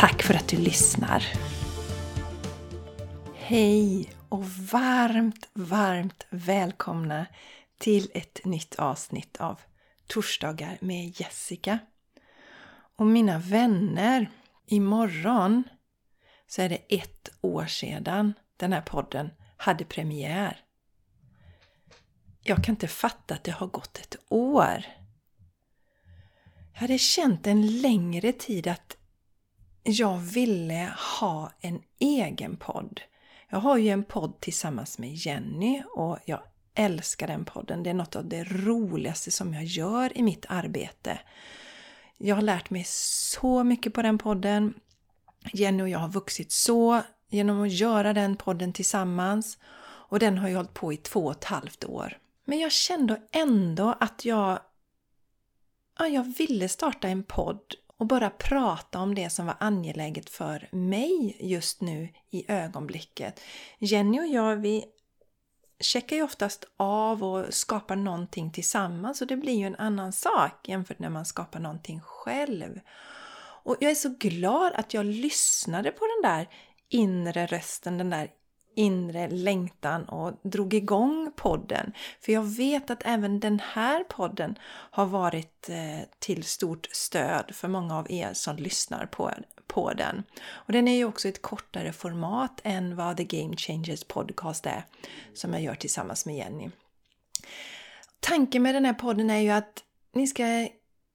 Tack för att du lyssnar! Hej och varmt, varmt välkomna till ett nytt avsnitt av Torsdagar med Jessica. Och mina vänner, imorgon så är det ett år sedan den här podden hade premiär. Jag kan inte fatta att det har gått ett år. Jag hade känt en längre tid att jag ville ha en egen podd. Jag har ju en podd tillsammans med Jenny och jag älskar den podden. Det är något av det roligaste som jag gör i mitt arbete. Jag har lärt mig så mycket på den podden. Jenny och jag har vuxit så genom att göra den podden tillsammans. Och den har ju hållit på i två och ett halvt år. Men jag kände ändå att jag, ja, jag ville starta en podd och bara prata om det som var angeläget för mig just nu i ögonblicket. Jenny och jag, vi checkar ju oftast av och skapar någonting tillsammans och det blir ju en annan sak jämfört när man skapar någonting själv. Och jag är så glad att jag lyssnade på den där inre rösten, den där inre längtan och drog igång podden. För jag vet att även den här podden har varit eh, till stort stöd för många av er som lyssnar på, på den. Och den är ju också ett kortare format än vad The Game Changers podcast är som jag gör tillsammans med Jenny. Tanken med den här podden är ju att ni ska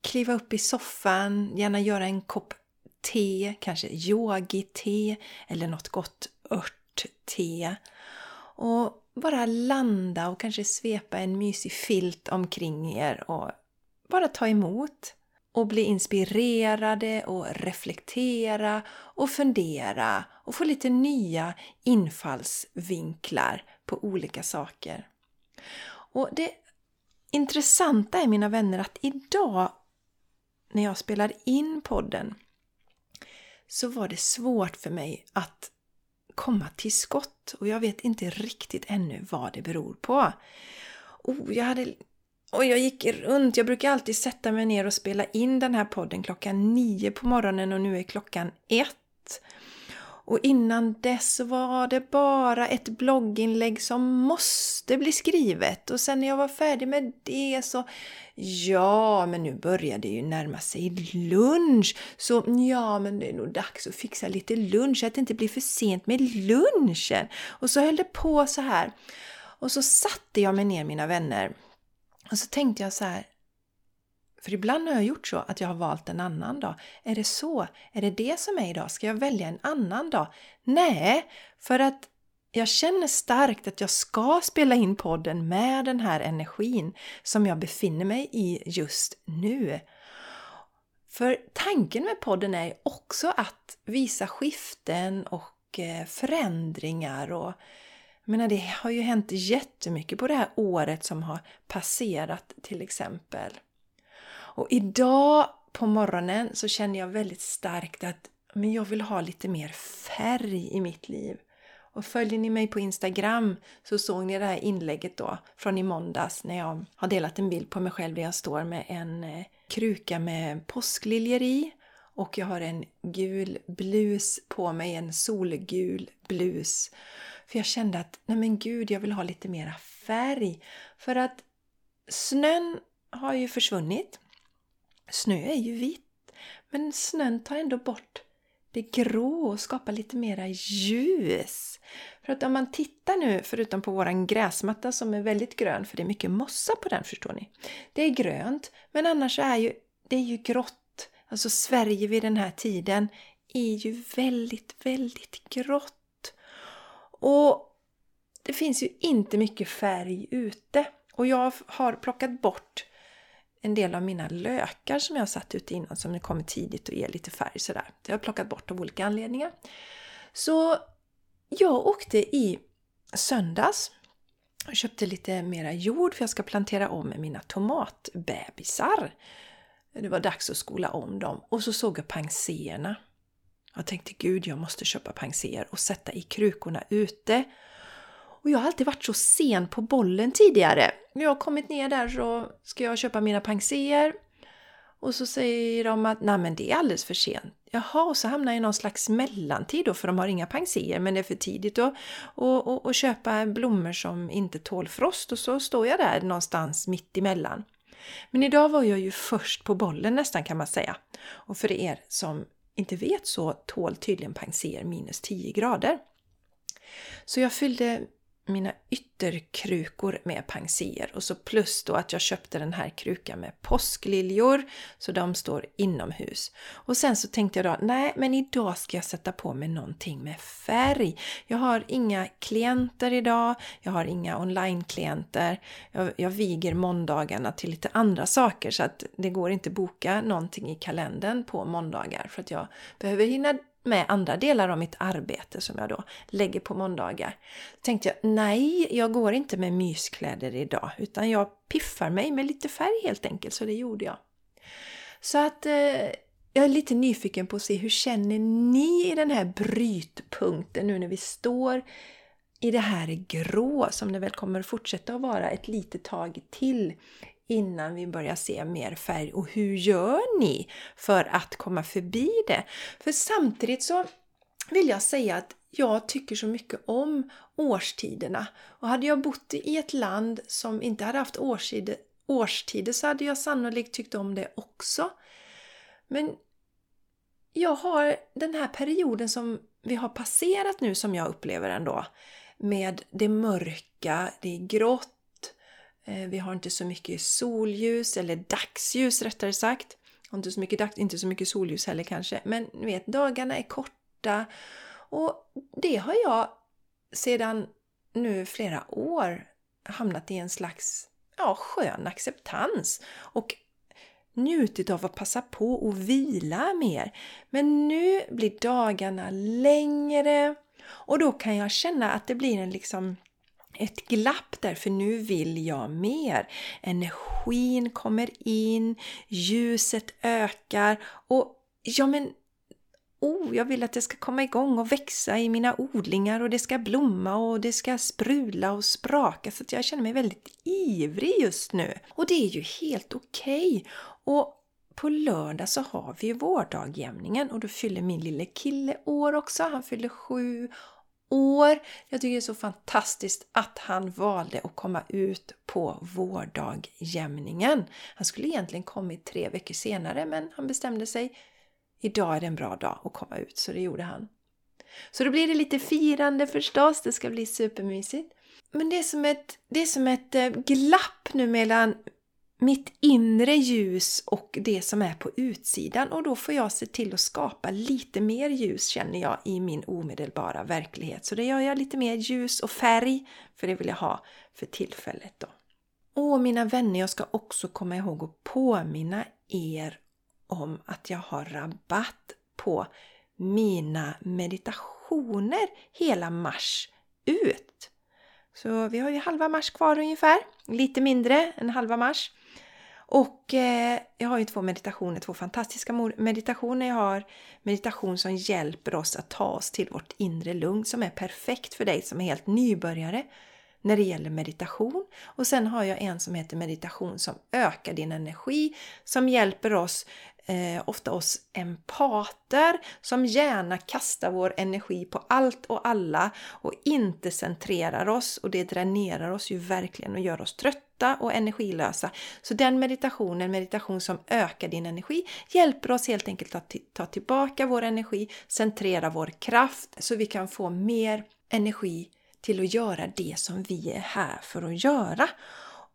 kliva upp i soffan, gärna göra en kopp te, kanske yogi-te eller något gott ört te och bara landa och kanske svepa en mysig filt omkring er och bara ta emot och bli inspirerade och reflektera och fundera och få lite nya infallsvinklar på olika saker. Och det intressanta är mina vänner att idag när jag spelar in podden så var det svårt för mig att komma till skott och jag vet inte riktigt ännu vad det beror på. Oh, jag hade och jag gick runt, jag brukar alltid sätta mig ner och spela in den här podden klockan nio på morgonen och nu är klockan ett. Och innan dess var det bara ett blogginlägg som måste bli skrivet. Och sen när jag var färdig med det så, ja, men nu börjar det ju närma sig lunch. Så ja, men det är nog dags att fixa lite lunch, så att det inte blir för sent med lunchen. Och så höll det på så här. Och så satte jag mig ner mina vänner. Och så tänkte jag så här, för ibland har jag gjort så att jag har valt en annan dag. Är det så? Är det det som är idag? Ska jag välja en annan dag? Nej, för att jag känner starkt att jag ska spela in podden med den här energin som jag befinner mig i just nu. För tanken med podden är också att visa skiften och eh, förändringar och jag menar, det har ju hänt jättemycket på det här året som har passerat till exempel. Och idag på morgonen så känner jag väldigt starkt att men jag vill ha lite mer färg i mitt liv. Och följer ni mig på Instagram så såg ni det här inlägget då från i måndags när jag har delat en bild på mig själv där jag står med en eh, kruka med påskliljor i och jag har en gul blus på mig, en solgul blus. För jag kände att, nej men gud, jag vill ha lite mera färg. För att snön har ju försvunnit. Snö är ju vitt, men snön tar ändå bort det grå och skapar lite mera ljus. För att om man tittar nu, förutom på våran gräsmatta som är väldigt grön, för det är mycket mossa på den förstår ni. Det är grönt, men annars är ju, det är ju grått. Alltså Sverige vid den här tiden är ju väldigt, väldigt grått. Och det finns ju inte mycket färg ute. Och jag har plockat bort en del av mina lökar som jag satt ute innan som kommer tidigt och ger lite färg sådär. Det har jag plockat bort av olika anledningar. Så jag åkte i söndags och köpte lite mera jord för jag ska plantera om mina tomatbebisar. Det var dags att skola om dem. Och så såg jag panserna. Jag tänkte gud, jag måste köpa panser och sätta i krukorna ute. Och jag har alltid varit så sen på bollen tidigare. När Jag har kommit ner där så ska jag köpa mina pangséer. Och så säger de att nej men det är alldeles för sent. Jaha, och så hamnar jag i någon slags mellantid då för de har inga pangséer men det är för tidigt att och, och, och köpa blommor som inte tål frost och så står jag där någonstans mitt emellan. Men idag var jag ju först på bollen nästan kan man säga. Och för er som inte vet så tål tydligen panser minus 10 grader. Så jag fyllde mina ytterkrukor med pansier och så plus då att jag köpte den här krukan med påskliljor så de står inomhus. Och sen så tänkte jag då, nej men idag ska jag sätta på mig någonting med färg. Jag har inga klienter idag, jag har inga online-klienter. Jag, jag viger måndagarna till lite andra saker så att det går inte boka någonting i kalendern på måndagar för att jag behöver hinna med andra delar av mitt arbete som jag då lägger på måndagar. Då tänkte jag, nej, jag går inte med myskläder idag utan jag piffar mig med lite färg helt enkelt, så det gjorde jag. Så att eh, jag är lite nyfiken på att se hur känner ni i den här brytpunkten nu när vi står i det här grå som det väl kommer att fortsätta att vara ett litet tag till innan vi börjar se mer färg. Och hur gör ni för att komma förbi det? För samtidigt så vill jag säga att jag tycker så mycket om årstiderna. Och hade jag bott i ett land som inte hade haft årstider, årstider så hade jag sannolikt tyckt om det också. Men jag har den här perioden som vi har passerat nu som jag upplever ändå. Med det mörka, det är grått, Eh, vi har inte så mycket solljus, eller dagsljus rättare sagt. Inte så mycket, inte så mycket solljus heller kanske. Men ni vet, dagarna är korta. Och det har jag sedan nu flera år hamnat i en slags ja, skön acceptans. Och njutit av att passa på och vila mer. Men nu blir dagarna längre och då kan jag känna att det blir en liksom ett glapp där, för nu vill jag mer. Energin kommer in, ljuset ökar och ja men Oh, jag vill att det ska komma igång och växa i mina odlingar och det ska blomma och det ska sprudla och spraka så att jag känner mig väldigt ivrig just nu. Och det är ju helt okej. Okay. Och på lördag så har vi ju vårdagjämningen och då fyller min lille kille år också. Han fyller sju år. Jag tycker det är så fantastiskt att han valde att komma ut på vårdagjämningen. Han skulle egentligen kommit tre veckor senare men han bestämde sig. Idag är det en bra dag att komma ut, så det gjorde han. Så då blir det lite firande förstås, det ska bli supermysigt. Men det är som ett, det är som ett eh, glapp nu mellan mitt inre ljus och det som är på utsidan och då får jag se till att skapa lite mer ljus känner jag i min omedelbara verklighet. Så det gör jag lite mer ljus och färg för det vill jag ha för tillfället då. Och mina vänner, jag ska också komma ihåg att påminna er om att jag har rabatt på mina meditationer hela mars ut. Så vi har ju halva mars kvar ungefär, lite mindre än halva mars. Och eh, jag har ju två meditationer, två fantastiska meditationer. Jag har meditation som hjälper oss att ta oss till vårt inre lugn som är perfekt för dig som är helt nybörjare när det gäller meditation. Och sen har jag en som heter meditation som ökar din energi, som hjälper oss eh, ofta oss empater som gärna kastar vår energi på allt och alla och inte centrerar oss och det dränerar oss ju verkligen och gör oss trötta och energilösa. Så den meditationen, meditation som ökar din energi, hjälper oss helt enkelt att ta tillbaka vår energi, centrera vår kraft så vi kan få mer energi till att göra det som vi är här för att göra.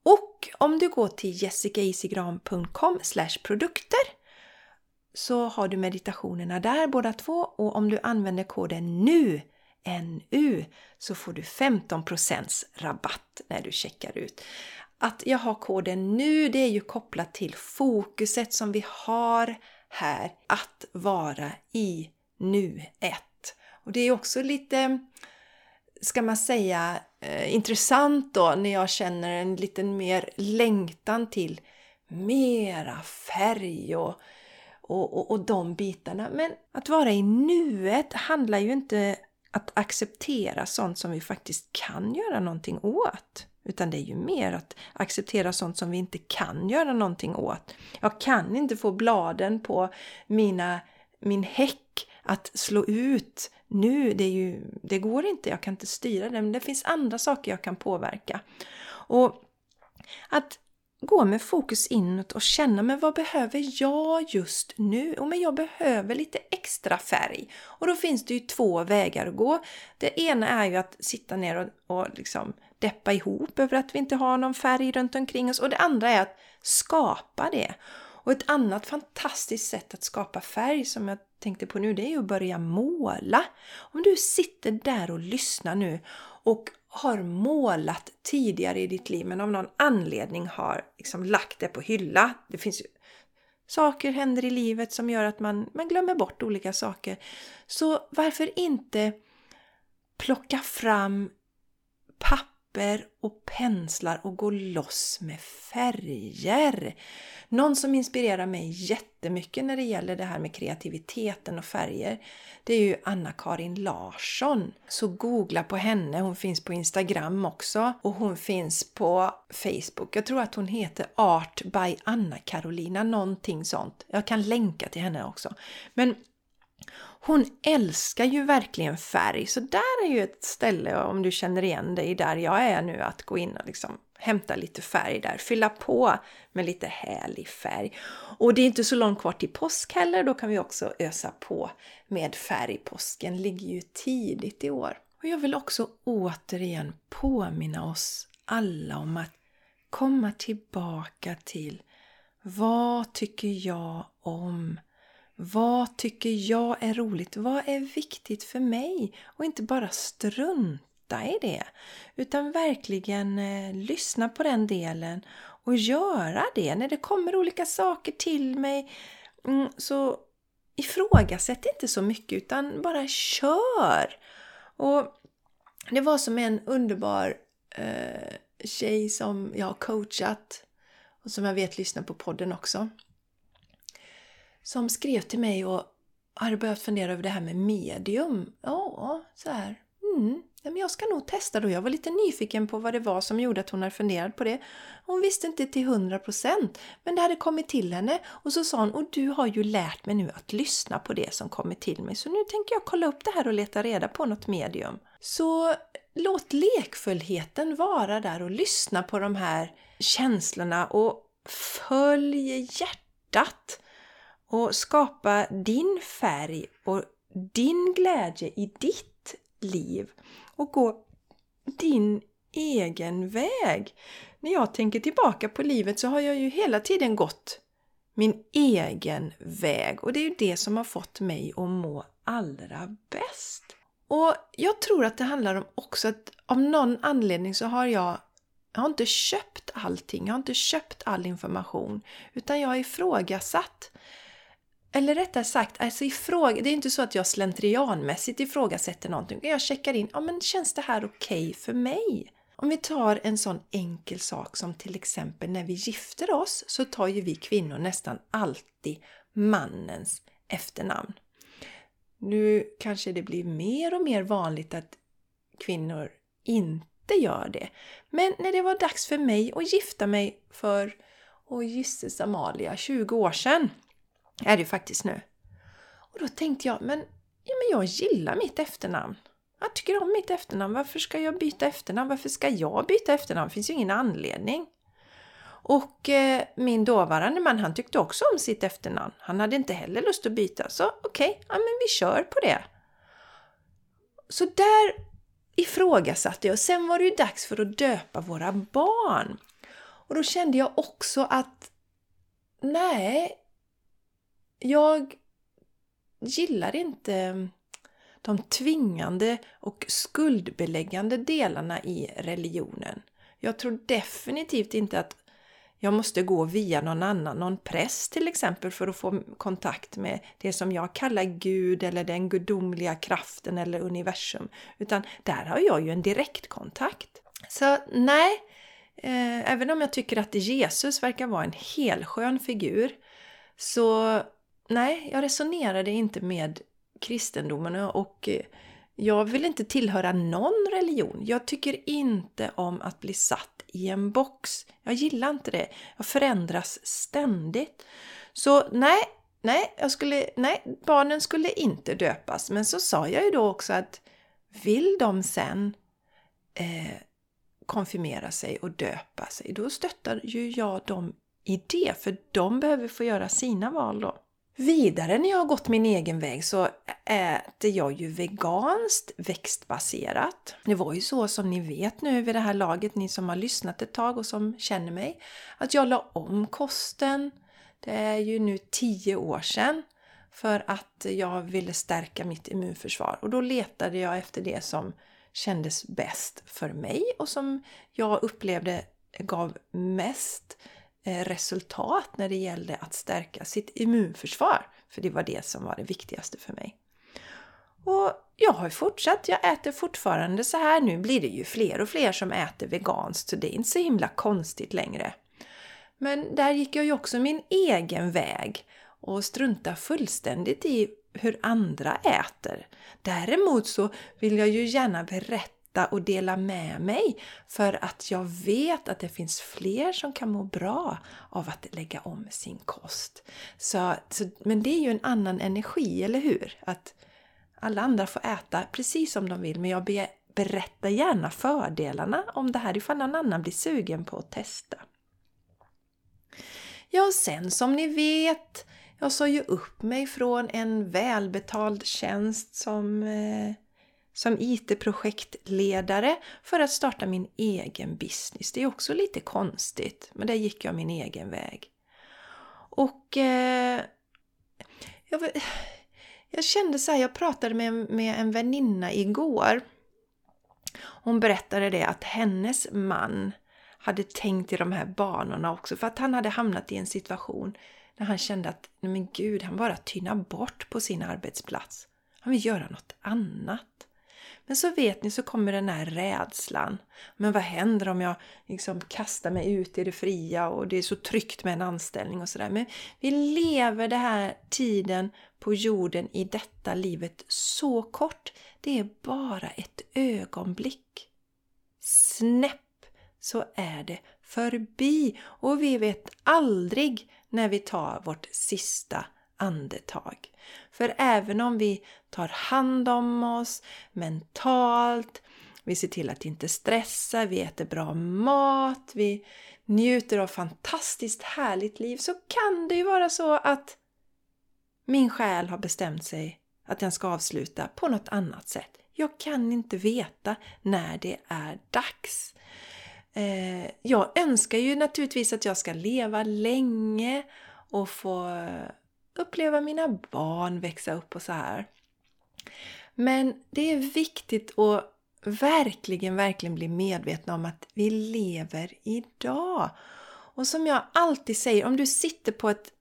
Och om du går till jessicaisigran.com produkter så har du meditationerna där båda två och om du använder koden NU NU så får du 15% rabatt när du checkar ut. att jag har koden nu, det är ju kopplat till fokuset som vi har här, att vara i nuet. Och det är också lite, ska man säga, eh, intressant då när jag känner en liten mer längtan till mera färg och, och, och, och de bitarna. Men att vara i nuet handlar ju inte att acceptera sånt som vi faktiskt kan göra någonting åt. Utan det är ju mer att acceptera sånt som vi inte kan göra någonting åt. Jag kan inte få bladen på mina, min häck att slå ut nu. Det, är ju, det går inte, jag kan inte styra det. Men det finns andra saker jag kan påverka. Och att gå med fokus inåt och känna men vad behöver jag just nu? Och men jag behöver lite extra färg. Och då finns det ju två vägar att gå. Det ena är ju att sitta ner och, och liksom deppa ihop över att vi inte har någon färg runt omkring oss. Och det andra är att skapa det. Och ett annat fantastiskt sätt att skapa färg som jag tänkte på nu det är ju att börja måla. Om du sitter där och lyssnar nu och har målat tidigare i ditt liv men av någon anledning har liksom lagt det på hylla. Det finns ju saker händer i livet som gör att man, man glömmer bort olika saker. Så varför inte plocka fram papper papper och penslar och gå loss med färger. Någon som inspirerar mig jättemycket när det gäller det här med kreativiteten och färger, det är ju Anna-Karin Larsson. Så googla på henne, hon finns på Instagram också och hon finns på Facebook. Jag tror att hon heter Art by Anna-Karolina, någonting sånt. Jag kan länka till henne också. Men hon älskar ju verkligen färg, så där är ju ett ställe om du känner igen dig där jag är nu att gå in och liksom hämta lite färg där, fylla på med lite härlig färg. Och det är inte så långt kvar till påsk heller, då kan vi också ösa på med färg. Påsken ligger ju tidigt i år. Och jag vill också återigen påminna oss alla om att komma tillbaka till vad tycker jag om vad tycker jag är roligt? Vad är viktigt för mig? Och inte bara strunta i det. Utan verkligen eh, lyssna på den delen och göra det. När det kommer olika saker till mig mm, så ifrågasätt inte så mycket utan bara kör. Och det var som en underbar eh, tjej som jag har coachat och som jag vet lyssnar på podden också som skrev till mig och hade börjat fundera över det här med medium. Ja, så här. Mm, men jag ska nog testa då. Jag var lite nyfiken på vad det var som gjorde att hon hade funderat på det. Hon visste inte till 100% men det hade kommit till henne och så sa hon och du har ju lärt mig nu att lyssna på det som kommer till mig så nu tänker jag kolla upp det här och leta reda på något medium. Så låt lekfullheten vara där och lyssna på de här känslorna och följ hjärtat och skapa din färg och din glädje i ditt liv och gå din egen väg. När jag tänker tillbaka på livet så har jag ju hela tiden gått min egen väg och det är ju det som har fått mig att må allra bäst. Och jag tror att det handlar om också att av någon anledning så har jag jag har inte köpt allting, jag har inte köpt all information utan jag har ifrågasatt eller rättare sagt, alltså ifråga, det är inte så att jag slentrianmässigt ifrågasätter någonting. Jag checkar in, ja men känns det här okej okay för mig? Om vi tar en sån enkel sak som till exempel när vi gifter oss så tar ju vi kvinnor nästan alltid mannens efternamn. Nu kanske det blir mer och mer vanligt att kvinnor inte gör det. Men när det var dags för mig att gifta mig för, åh gisses Amalia, 20 år sedan är det ju faktiskt nu. Och då tänkte jag, men, ja, men jag gillar mitt efternamn. Jag tycker om mitt efternamn. Varför ska jag byta efternamn? Varför ska jag byta efternamn? Det finns ju ingen anledning. Och eh, min dåvarande man han tyckte också om sitt efternamn. Han hade inte heller lust att byta. Så okej, okay, ja, men vi kör på det. Så där ifrågasatte jag. Sen var det ju dags för att döpa våra barn. Och då kände jag också att nej, jag gillar inte mm, de tvingande och skuldbeläggande delarna i religionen. Jag tror definitivt inte att jag måste gå via någon annan, någon präst till exempel, för att få kontakt med det som jag kallar Gud eller den gudomliga kraften eller universum. Utan där har jag ju en direktkontakt. Så nej, eh, även om jag tycker att Jesus verkar vara en helskön figur, så nej, jag resonerade inte med kristendomen och eh, jag vill inte tillhöra någon religion. Jag tycker inte om att bli satt i en box. Jag gillar inte det. Jag förändras ständigt. Så nej, nej, jag skulle, nej, barnen skulle inte döpas. Men så sa jag ju då också att vill de sen eh, konfirmera sig och döpa sig, då stöttar ju jag dem i det. För de behöver få göra sina val då. Vidare när jag har gått min egen väg så äter jag ju veganskt växtbaserat. Det var ju så som ni vet nu vid det här laget, ni som har lyssnat ett tag och som känner mig, att jag la om kosten. Det är ju nu tio år sedan för att jag ville stärka mitt immunförsvar och då letade jag efter det som kändes bäst för mig och som jag upplevde gav mest Eh, resultat när det gällde att stärka sitt immunförsvar. För det var det som var det viktigaste för mig. Och jag har fortsatt, jag äter fortfarande så här. Nu blir det ju fler och fler som äter veganskt så det är inte så himla konstigt längre. Men där gick jag ju också min egen väg och strunta fullständigt i hur andra äter. Däremot så vill jag ju gärna berätta berätta och dela med mig för att jag vet att det finns fler som kan må bra av att lägga om sin kost. Så, så, men det är ju en annan energi, eller hur? Att alla andra får äta precis som de vill men jag ber, berättar gärna fördelarna om det här ifall någon annan blir sugen på att testa. Ja, och sen som ni vet, jag sa ju upp mig från en välbetald tjänst som eh, som IT-projektledare för att starta min egen business. Det är också lite konstigt, men där gick jag min egen väg. Och eh, jag, jag, kände så här, jag pratade med, med en väninna igår. Hon berättade det att hennes man hade tänkt i de här banorna också för att han hade hamnat i en situation där han kände att men gud, han bara tynar bort på sin arbetsplats. Han vill göra något annat. Men så vet ni så kommer den här rädslan. Men vad händer om jag liksom kastar mig ut i det fria och det är så tryggt med en anställning och sådär. Men vi lever den här tiden på jorden i detta livet så kort. Det är bara ett ögonblick. Snäpp så är det förbi och vi vet aldrig när vi tar vårt sista andetag. För även om vi tar hand om oss mentalt, vi ser till att inte stressa, vi äter bra mat, vi njuter av fantastiskt härligt liv så kan det ju vara så att min själ har bestämt sig att den ska avsluta på något annat sätt. Jag kan inte veta när det är dags. Eh, jag önskar ju naturligtvis att jag ska leva länge och få uppleva mina barn växa upp och så här. Men det är viktigt att verkligen, verkligen bli medvetna om att vi lever idag. Och som jag alltid säger, om du sitter på ett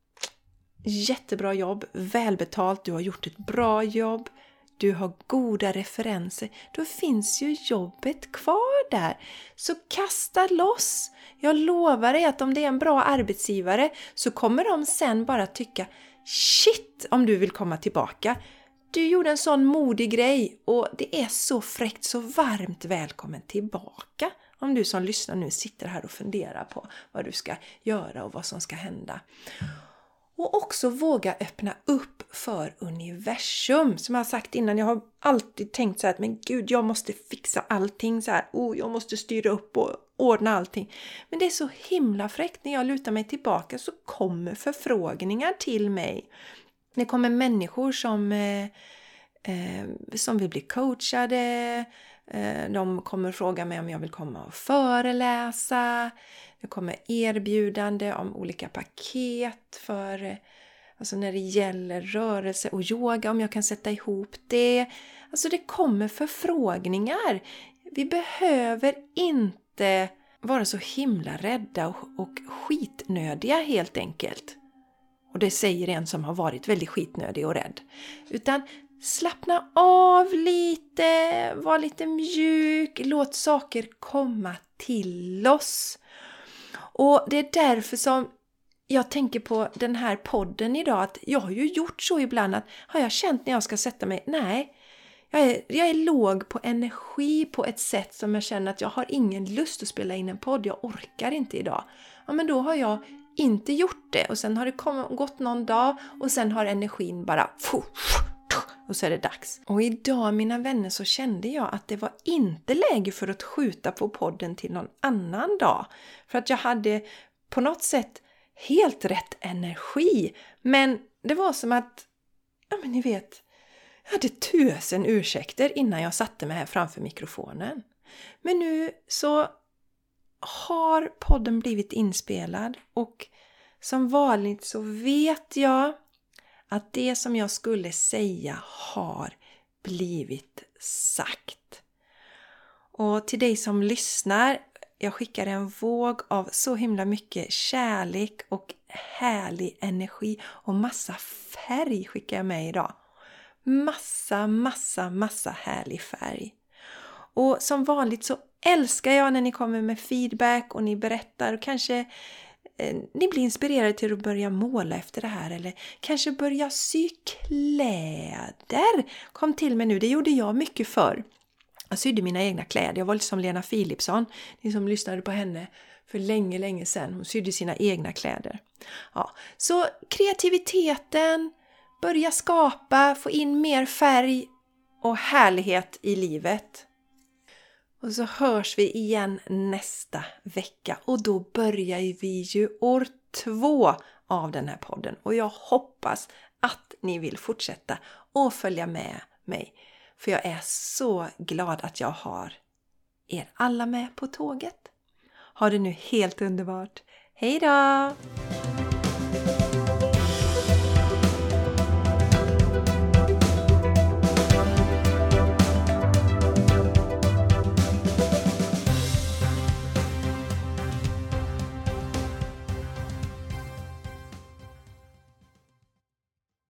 jättebra jobb, välbetalt, du har gjort ett bra jobb, du har goda referenser, då finns ju jobbet kvar där. Så kasta loss! Jag lovar dig att om det är en bra arbetsgivare så kommer de sen bara tycka Shit om du vill komma tillbaka! Du gjorde en sån modig grej och det är så fräckt, så varmt välkommen tillbaka! Om du som lyssnar nu sitter här och funderar på vad du ska göra och vad som ska hända. Och också våga öppna upp för universum. Som jag har sagt innan, jag har alltid tänkt så här att men gud, jag måste fixa allting så här. Oh, jag måste styra upp och ordna allting. Men det är så himla fräckt när jag lutar mig tillbaka så kommer förfrågningar till mig. Det kommer människor som, eh, eh, som vill bli coachade. Eh, de kommer fråga mig om jag vill komma och föreläsa. Det kommer erbjudande om olika paket för Alltså när det gäller rörelse och yoga, om jag kan sätta ihop det. Alltså det kommer förfrågningar. Vi behöver inte Eh, vara så himla rädda och, och skitnödiga helt enkelt. Och det säger en som har varit väldigt skitnödig och rädd. Utan slappna av lite, var lite mjuk, låt saker komma till oss. Och det är därför som jag tänker på den här podden idag att jag har ju gjort så ibland att har jag känt när jag ska sätta mig, nej, jag är, jag är låg på energi på ett sätt som jag känner att jag har ingen lust att spela in en podd, jag orkar inte idag. Ja, men då har jag inte gjort det och sen har det kom, gått någon dag och sen har energin bara och så är det dags. Och idag mina vänner så kände jag att det var inte läge för att skjuta på podden till någon annan dag. För att jag hade på något sätt helt rätt energi. Men det var som att, ja men ni vet, jag hade tusen ursäkter innan jag satte mig här framför mikrofonen. Men nu så har podden blivit inspelad och som vanligt så vet jag att det som jag skulle säga har blivit sagt. Och till dig som lyssnar, jag skickar en våg av så himla mycket kärlek och härlig energi och massa färg skickar jag med idag. Massa, massa, massa härlig färg. Och som vanligt så älskar jag när ni kommer med feedback och ni berättar och kanske eh, ni blir inspirerade till att börja måla efter det här eller kanske börja sy kläder. Kom till mig nu, det gjorde jag mycket förr. Jag sydde mina egna kläder. Jag var lite som Lena Philipsson, ni som lyssnade på henne för länge, länge sedan. Hon sydde sina egna kläder. Ja, så kreativiteten, börja skapa, få in mer färg och härlighet i livet. Och så hörs vi igen nästa vecka och då börjar vi ju år två av den här podden och jag hoppas att ni vill fortsätta och följa med mig. För jag är så glad att jag har er alla med på tåget. Ha det nu helt underbart. Hejdå!